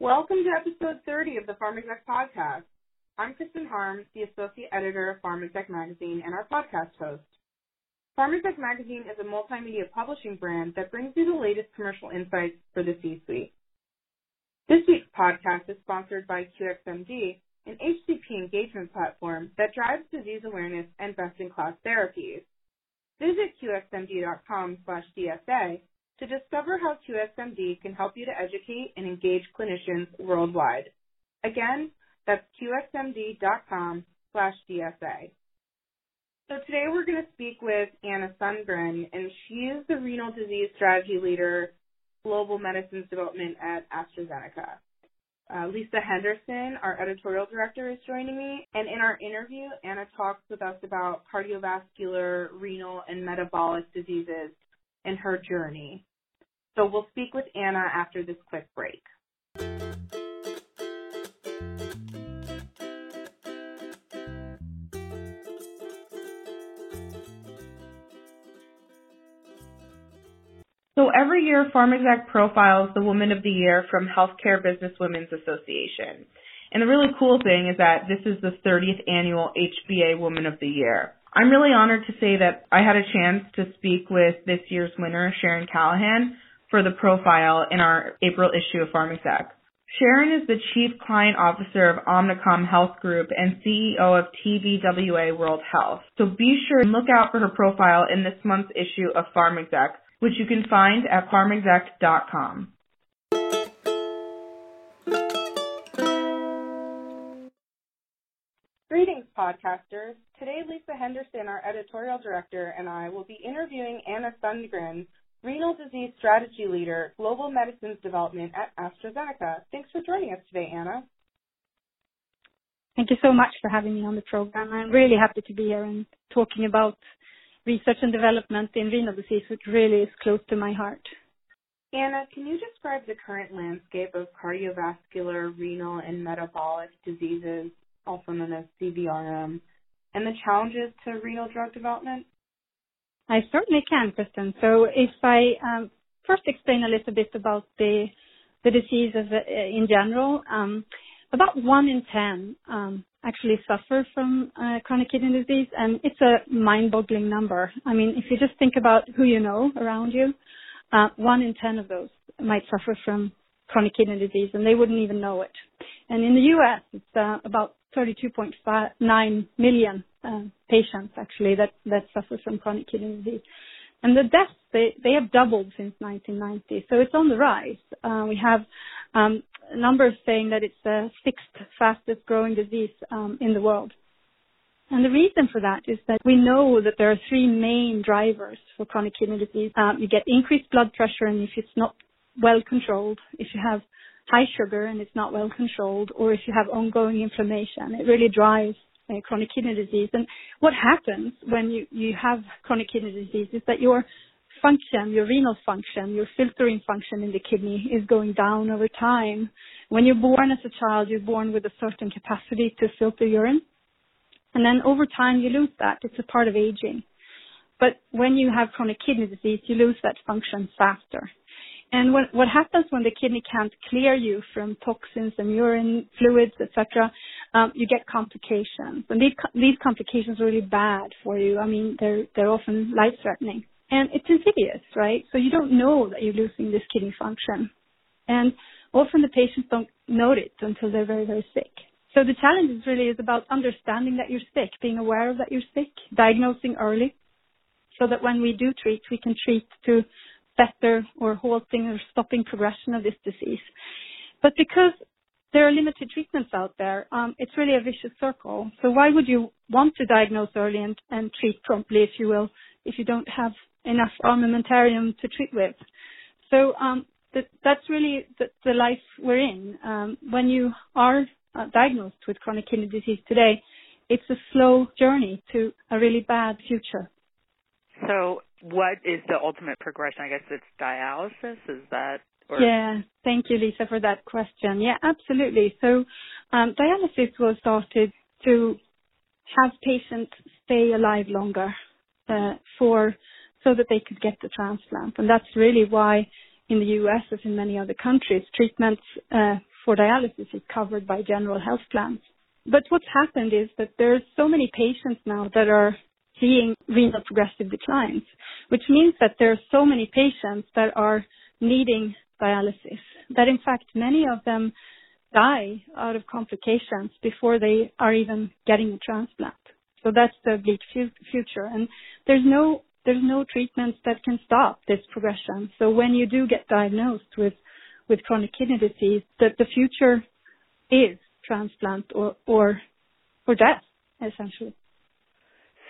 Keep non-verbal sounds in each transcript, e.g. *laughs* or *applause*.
Welcome to episode 30 of the Pharmexec podcast. I'm Kristen Harms, the associate editor of Pharmexec magazine and our podcast host. Pharmexec magazine is a multimedia publishing brand that brings you the latest commercial insights for the C-suite. This week's podcast is sponsored by QXMD, an HCP engagement platform that drives disease awareness and best-in-class therapies. Visit qxmd.com/dsa to discover how QXMD can help you to educate and engage clinicians worldwide. Again, that's qxmd.com/dsa. So today we're going to speak with Anna Sundgren, and she is the renal disease strategy leader, global medicines development at AstraZeneca. Uh, Lisa Henderson, our editorial director, is joining me. And in our interview, Anna talks with us about cardiovascular, renal, and metabolic diseases and her journey. So we'll speak with Anna after this quick break. So every year, Pharmexec profiles the Woman of the Year from Healthcare Business Women's Association. And the really cool thing is that this is the 30th annual HBA Woman of the Year. I'm really honored to say that I had a chance to speak with this year's winner, Sharon Callahan, for the profile in our April issue of Pharmexec. Sharon is the Chief Client Officer of Omnicom Health Group and CEO of TBWA World Health. So be sure and look out for her profile in this month's issue of Pharmexec, which you can find at pharmexec.com. Greetings, podcasters. Today, Lisa Henderson, our editorial director, and I will be interviewing Anna Sundgren, renal disease strategy leader, global medicines development at AstraZeneca. Thanks for joining us today, Anna. Thank you so much for having me on the program. I'm really happy to be here and talking about research and development in renal disease, which really is close to my heart. Anna, can you describe the current landscape of cardiovascular, renal, and metabolic diseases, also known as CVRM, and the challenges to renal drug development? I certainly can, Kristen. So if I um, first explain a little bit about the the diseases uh, in general, um, about one in ten um, actually suffer from uh, chronic kidney disease, and it's a mind-boggling number. I mean, if you just think about who you know around you, uh, one in ten of those might suffer from chronic kidney disease, and they wouldn't even know it. And in the U.S., it's uh, about 32.9 million uh, patients actually that that suffer from chronic kidney disease. And the deaths they they have doubled since 1990, so it's on the rise. Uh, we have um, numbers saying that it's the sixth fastest growing disease um, in the world. And the reason for that is that we know that there are three main drivers for chronic kidney disease. Um, you get increased blood pressure, and if it's not well controlled, if you have high sugar and it's not well controlled, or if you have ongoing inflammation, it really drives chronic kidney disease. And what happens when you, you have chronic kidney disease is that your function, your renal function, your filtering function in the kidney is going down over time. When you're born as a child, you're born with a certain capacity to filter urine. And then over time, you lose that. It's a part of aging. But when you have chronic kidney disease, you lose that function faster. And what, what happens when the kidney can't clear you from toxins and urine fluids, etc., um, you get complications. And these, these complications are really bad for you. I mean, they're, they're often life-threatening. And it's insidious, right? So you don't know that you're losing this kidney function. And often the patients don't note it until they're very, very sick. So the challenge is really is about understanding that you're sick, being aware of that you're sick, diagnosing early, so that when we do treat, we can treat to better or halting or stopping progression of this disease. But because there are limited treatments out there, um, it's really a vicious circle. So why would you want to diagnose early and, and treat promptly, if you will, if you don't have enough armamentarium to treat with? So um, that, that's really the, the, life we're in. Um, when you are uh, diagnosed with chronic kidney disease today, it's a slow journey to a really bad future. So what is the ultimate progression? I guess it's dialysis. Is that? Or? Yeah, thank you, Lisa, for that question. Yeah, absolutely. So, um, dialysis was started to have patients stay alive longer uh, for so that they could get the transplant, and that's really why in the U.S. as in many other countries, treatments uh, for dialysis is covered by general health plans. But what's happened is that there's so many patients now that are seeing renal progressive declines, which means that there are so many patients that are needing dialysis that in fact many of them die out of complications before they are even getting a transplant. So that's the bleak future. And there's no there's no treatments that can stop this progression. So when you do get diagnosed with with chronic kidney disease, that the future is transplant or or or death essentially.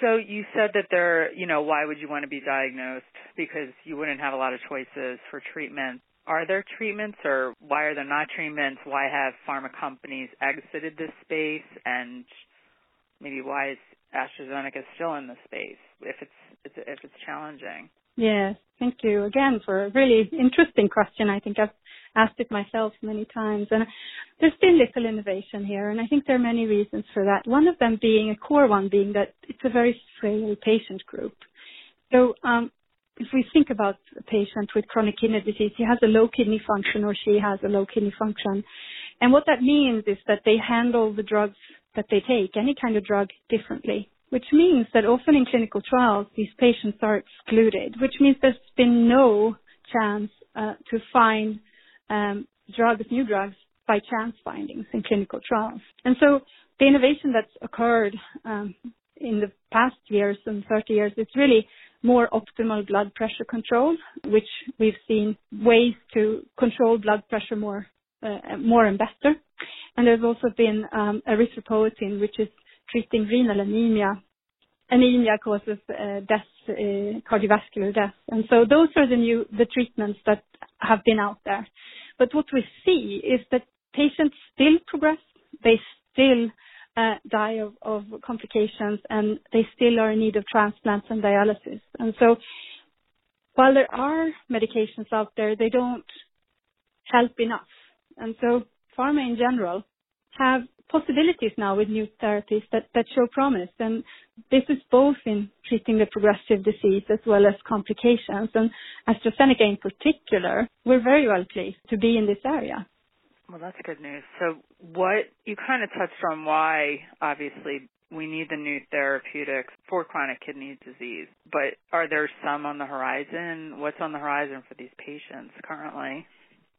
So you said that there, you know, why would you want to be diagnosed? Because you wouldn't have a lot of choices for treatment. Are there treatments or why are there not treatments? Why have pharma companies exited this space and maybe why is AstraZeneca still in the space if it's if it's challenging? Yes, thank you again for a really interesting question. I think I've asked it myself many times, and there's been little innovation here, and I think there are many reasons for that. One of them being a core one being that it's a very frail patient group. So um, if we think about a patient with chronic kidney disease, he has a low kidney function or she has a low kidney function. And what that means is that they handle the drugs that they take, any kind of drug, differently, which means that often in clinical trials, these patients are excluded, which means there's been no chance uh, to find um, drugs, new drugs, by chance findings in clinical trials. And so the innovation that's occurred um, in the past years and 30 years is really more optimal blood pressure control, which we've seen ways to control blood pressure more, uh, more and better. And there's also been um, erythropoietin, which is treating renal anemia. Anemia causes uh, death, uh, cardiovascular death, and so those are the new the treatments that have been out there. But what we see is that patients still progress, they still uh, die of, of complications, and they still are in need of transplants and dialysis. And so, while there are medications out there, they don't help enough. And so, pharma in general have possibilities now with new therapies that, that show promise. And this is both in treating the progressive disease as well as complications. And AstraZeneca in particular, we're very well placed to be in this area. Well, that's good news. So, what you kind of touched on why, obviously, we need the new therapeutics for chronic kidney disease, but are there some on the horizon? What's on the horizon for these patients currently?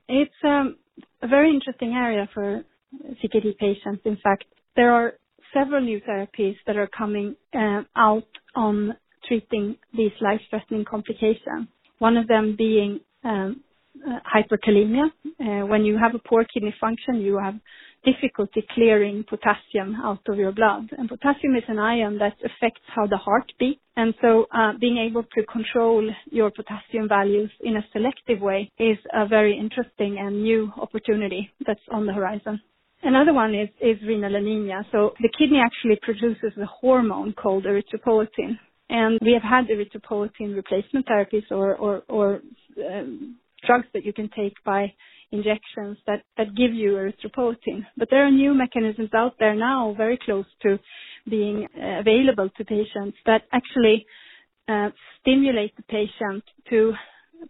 It's um, a very interesting area for CKD patients. In fact, there are several new therapies that are coming uh, out on treating these life-threatening complications. One of them being um, uh, hyperkalemia. Uh, when you have a poor kidney function, you have difficulty clearing potassium out of your blood. And potassium is an ion that affects how the heart beats. And so uh, being able to control your potassium values in a selective way is a very interesting and new opportunity that's on the horizon. Another one is, is renal anemia. So the kidney actually produces a hormone called erythropoietin. And we have had erythropoietin replacement therapies or, or, or um, drugs that you can take by injections that, that give you erythropoietin. But there are new mechanisms out there now, very close to being uh, available to patients that actually uh, stimulate the patient to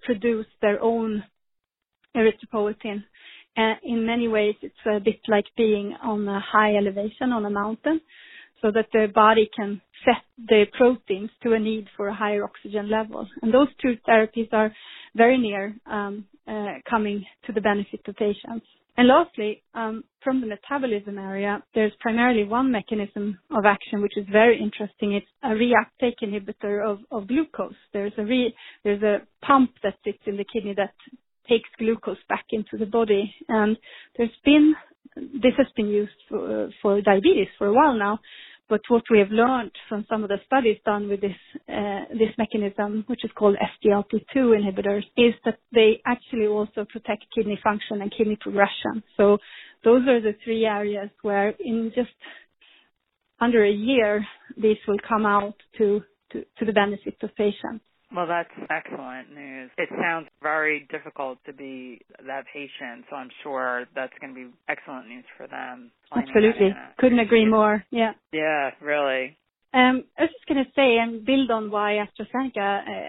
produce their own erythropoietin. Uh, in many ways, it's a bit like being on a high elevation on a mountain so that the body can set the proteins to a need for a higher oxygen level. And those two therapies are very near um, uh, coming to the benefit of patients. And lastly, um, from the metabolism area, there's primarily one mechanism of action which is very interesting. It's a reuptake inhibitor of, of glucose. There's a re, there's a pump that sits in the kidney that takes glucose back into the body. And there's been this has been used for, for diabetes for a while now, but what we have learned from some of the studies done with this uh, this mechanism, which is called SGLT2 inhibitors, is that they actually also protect kidney function and kidney progression. So those are the three areas where in just under a year, these will come out to, to, to the benefit of patients. Well, that's excellent news. It sounds very difficult to be that patient, so I'm sure that's going to be excellent news for them. Absolutely. Couldn't agree more. Yeah. Yeah, really. Um, I was just going to say and build on why AstraZeneca.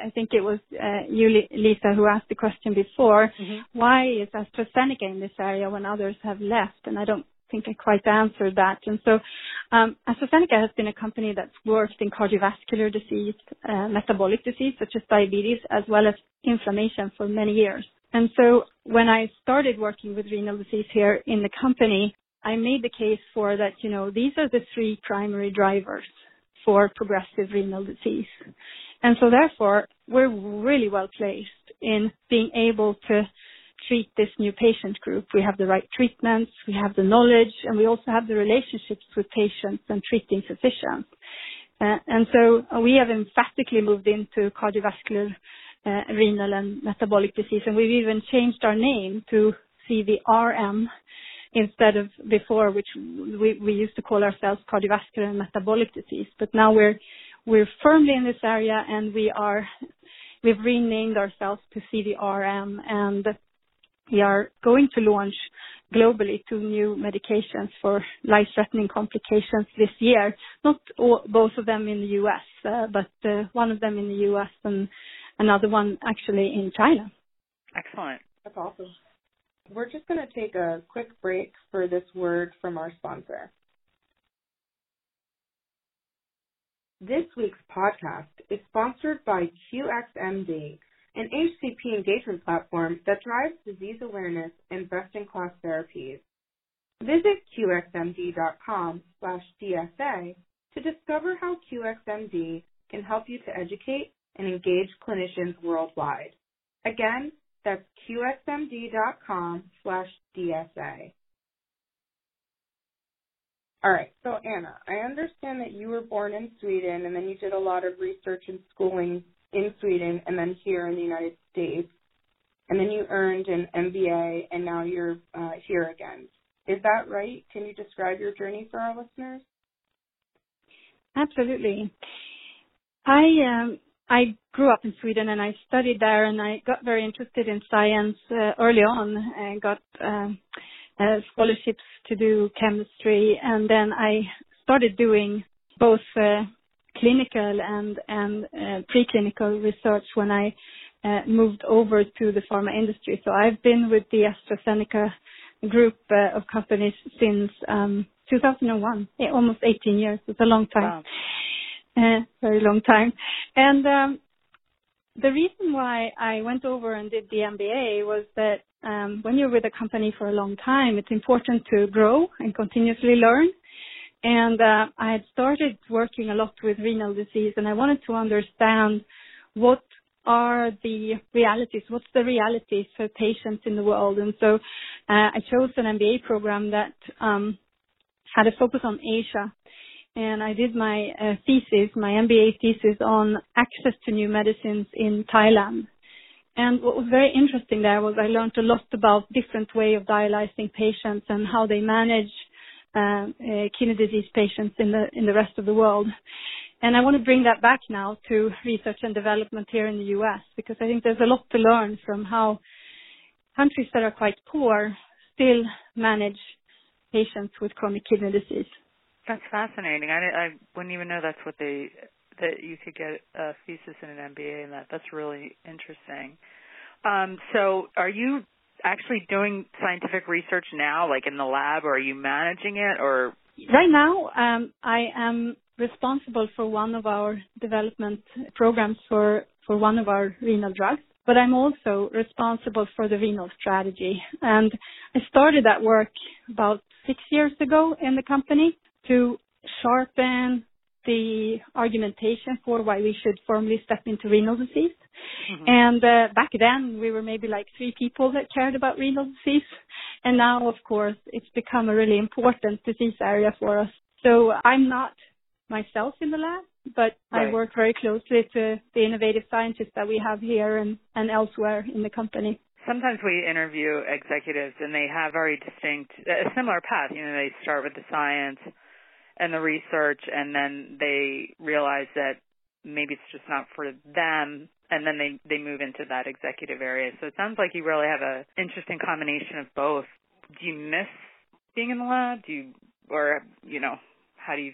I think it was uh, you, Lisa, who asked the question before. Mm-hmm. Why is AstraZeneca in this area when others have left? And I don't think I quite answered that. And so, um, AstraZeneca has been a company that's worked in cardiovascular disease, uh, metabolic disease such as diabetes, as well as inflammation for many years. And so, when I started working with renal disease here in the company, I made the case for that. You know, these are the three primary drivers for progressive renal disease. And so therefore, we're really well placed in being able to treat this new patient group. We have the right treatments, we have the knowledge, and we also have the relationships with patients and treating physicians. Uh, and so we have emphatically moved into cardiovascular, uh, renal and metabolic disease, and we've even changed our name to CVRM instead of before, which we, we used to call ourselves cardiovascular and metabolic disease. But now we're we're firmly in this area, and we are we've renamed ourselves to CVRM, and we are going to launch globally two new medications for life-threatening complications this year. Not all, both of them in the U.S., uh, but uh, one of them in the U.S. and another one actually in China. Excellent. That's awesome. We're just going to take a quick break for this word from our sponsor. This week's podcast is sponsored by QXMD, an HCP engagement platform that drives disease awareness and best-in-class therapies. Visit qxmd.com slash DSA to discover how QXMD can help you to educate and engage clinicians worldwide. Again, that's qxmd.com slash DSA. All right, so Anna, I understand that you were born in Sweden and then you did a lot of research and schooling in Sweden and then here in the United States. And then you earned an MBA and now you're uh, here again. Is that right? Can you describe your journey for our listeners? Absolutely. I um, I grew up in Sweden and I studied there and I got very interested in science uh, early on and got um, uh, scholarships to do chemistry and then I started doing both uh, clinical and and uh, preclinical research when I uh, moved over to the pharma industry. So I've been with the AstraZeneca group uh, of companies since um, 2001, almost 18 years. It's a long time. Wow. Uh, very long time. And um, the reason why I went over and did the MBA was that um, when you're with a company for a long time, it's important to grow and continuously learn. And uh, I had started working a lot with renal disease, and I wanted to understand what are the realities, what's the reality for patients in the world. And so uh, I chose an MBA program that um, had a focus on Asia and I did my uh, thesis, my MBA thesis on access to new medicines in Thailand. And what was very interesting there was I learned a lot about different way of dialyzing patients and how they manage kidney disease patients in the in the rest of the world. And I want to bring that back now to research and development here in the U.S. because I think there's a lot to learn from how countries that are quite poor still manage patients with chronic kidney disease. That's fascinating. I, I wouldn't even know that's what they that you could get a thesis and an MBA in that. That's really interesting. Um, so, are you actually doing scientific research now, like in the lab, or are you managing it, or? Right now, um, I am responsible for one of our development programs for for one of our renal drugs but I'm also responsible for the renal strategy. And I started that work about six years ago in the company to sharpen the argumentation for why we should formally step into renal disease. Mm-hmm. And uh, back then, we were maybe like three people that cared about renal disease. And now, of course, it's become a really important disease area for us. So I'm not myself in the lab, but right. I work very closely to the innovative scientists that we have here and, and elsewhere in the company. Sometimes we interview executives and they have very distinct, a similar path. You know, they start with the science and the research and then they realize that maybe it's just not for them and then they they move into that executive area so it sounds like you really have a interesting combination of both do you miss being in the lab do you or you know how do you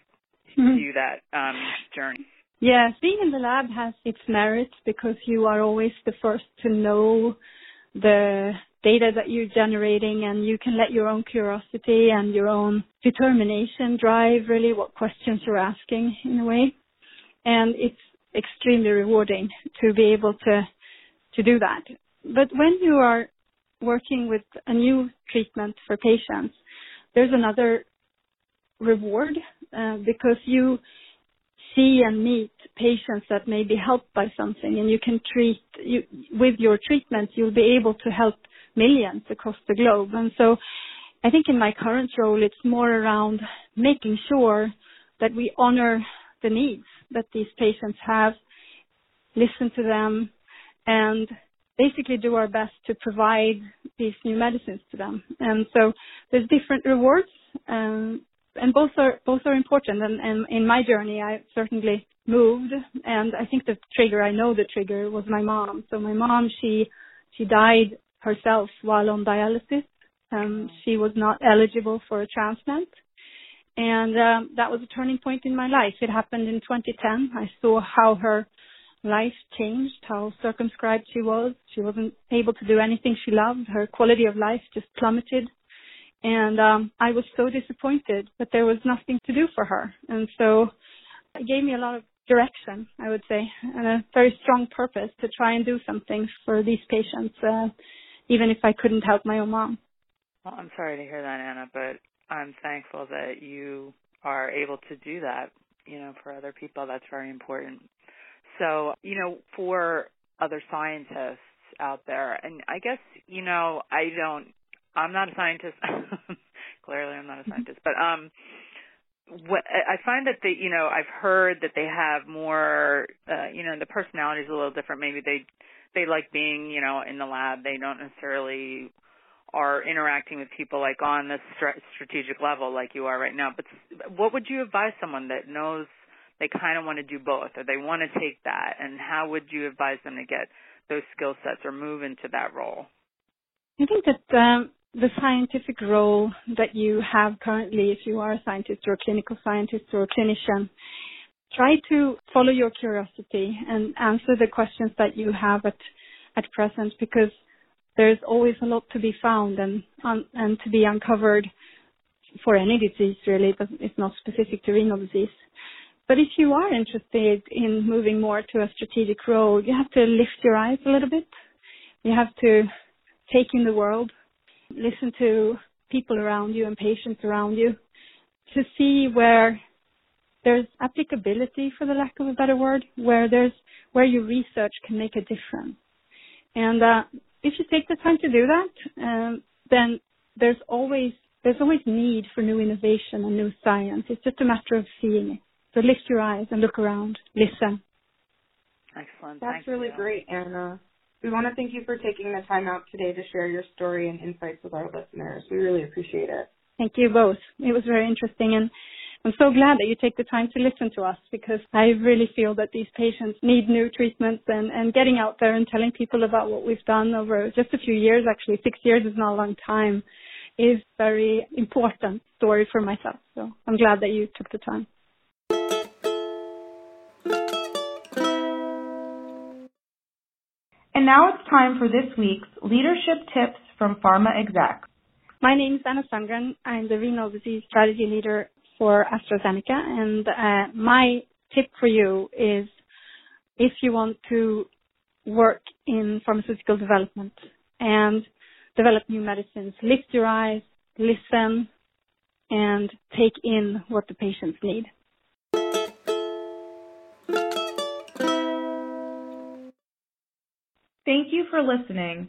mm-hmm. view that um, journey? Yes, being in the lab has its merits because you are always the first to know the data that you're generating and you can let your own curiosity and your own determination drive really what questions you're asking in a way. And it's extremely rewarding to be able to to do that. But when you are working with a new treatment for patients, there's another reward uh, because you see and meet patients that may be helped by something and you can treat you with your treatment you'll be able to help millions across the globe and so i think in my current role it's more around making sure that we honor the needs that these patients have listen to them and basically do our best to provide these new medicines to them and so there's different rewards um, and both are both are important. And, and in my journey, I certainly moved, and I think the trigger, I know the trigger, was my mom. So my mom, she she died herself while on dialysis. Um, she was not eligible for a transplant, and um, that was a turning point in my life. It happened in 2010. I saw how her life changed, how circumscribed she was. She wasn't able to do anything she loved. Her quality of life just plummeted and um I was so disappointed that there was nothing to do for her. And so it gave me a lot of direction, I would say, and a very strong purpose to try and do something for these patients, uh, even if I couldn't help my own mom. Well, I'm sorry to hear that, Anna, but I'm thankful that you are able to do that. You know, for other people, that's very important. So, you know, for other scientists out there, and I guess, you know, I don't I'm not a scientist. *laughs* Clearly, I'm not a scientist, but um, what I find that they, you know, I've heard that they have more, uh, you know, the personality is a little different. Maybe they they like being, you know, in the lab. They don't necessarily are interacting with people like on the strategic level like you are right now. But what would you advise someone that knows they kind of want to do both or they want to take that and how would you advise them to get those skill sets or move into that role? I think that um, the scientific role that you have currently, if you are a scientist or a clinical scientist or a clinician, try to follow your curiosity and answer the questions that you have at, at present because there's always a lot to be found and, um, and to be uncovered for any disease really, but it's not specific to renal disease. But if you are interested in moving more to a strategic role, you have to lift your eyes a little bit. You have to take in the world listen to people around you and patients around you to see where there's applicability for the lack of a better word, where there's where your research can make a difference. And uh, if you take the time to do that, um, then there's always there's always need for new innovation and new science. It's just a matter of seeing it. So lift your eyes and look around, listen. Excellent. That's Thank really you. great, Anna. We want to thank you for taking the time out today to share your story and insights with our listeners. We really appreciate it. Thank you both. It was very interesting and I'm so glad that you take the time to listen to us because I really feel that these patients need new treatments and, and getting out there and telling people about what we've done over just a few years, actually six years is not a long time, is very important story for myself. So I'm glad that you took the time. And now it's time for this week's leadership tips from Pharma Exec. My name is Anna Sundgren. I'm the renal disease strategy leader for AstraZeneca. And uh, my tip for you is if you want to work in pharmaceutical development and develop new medicines, lift your eyes, listen, and take in what the patients need. Thank you for listening.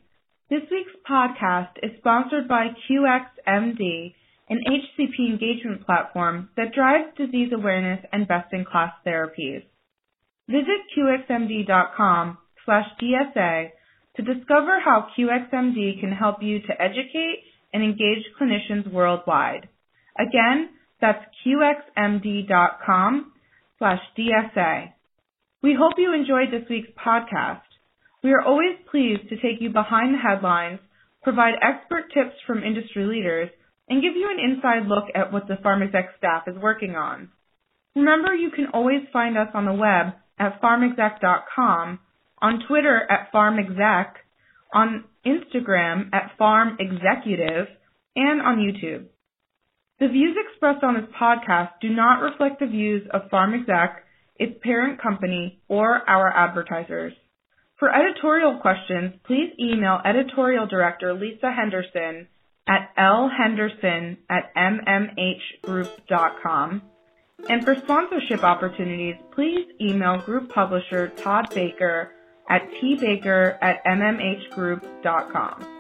This week's podcast is sponsored by QXMD, an HCP engagement platform that drives disease awareness and best-in-class therapies. Visit qxmd.com slash DSA to discover how QXMD can help you to educate and engage clinicians worldwide. Again, that's qxmd.com slash DSA. We hope you enjoyed this week's podcast. We are always pleased to take you behind the headlines, provide expert tips from industry leaders, and give you an inside look at what the PharmExec staff is working on. Remember, you can always find us on the web at pharmexec.com, on Twitter at pharmexec, on Instagram at pharmexecutive, and on YouTube. The views expressed on this podcast do not reflect the views of PharmExec, its parent company, or our advertisers. For editorial questions, please email editorial director Lisa Henderson at lhenderson at mmhgroup.com. And for sponsorship opportunities, please email group publisher Todd Baker at tbaker at mmhgroup.com.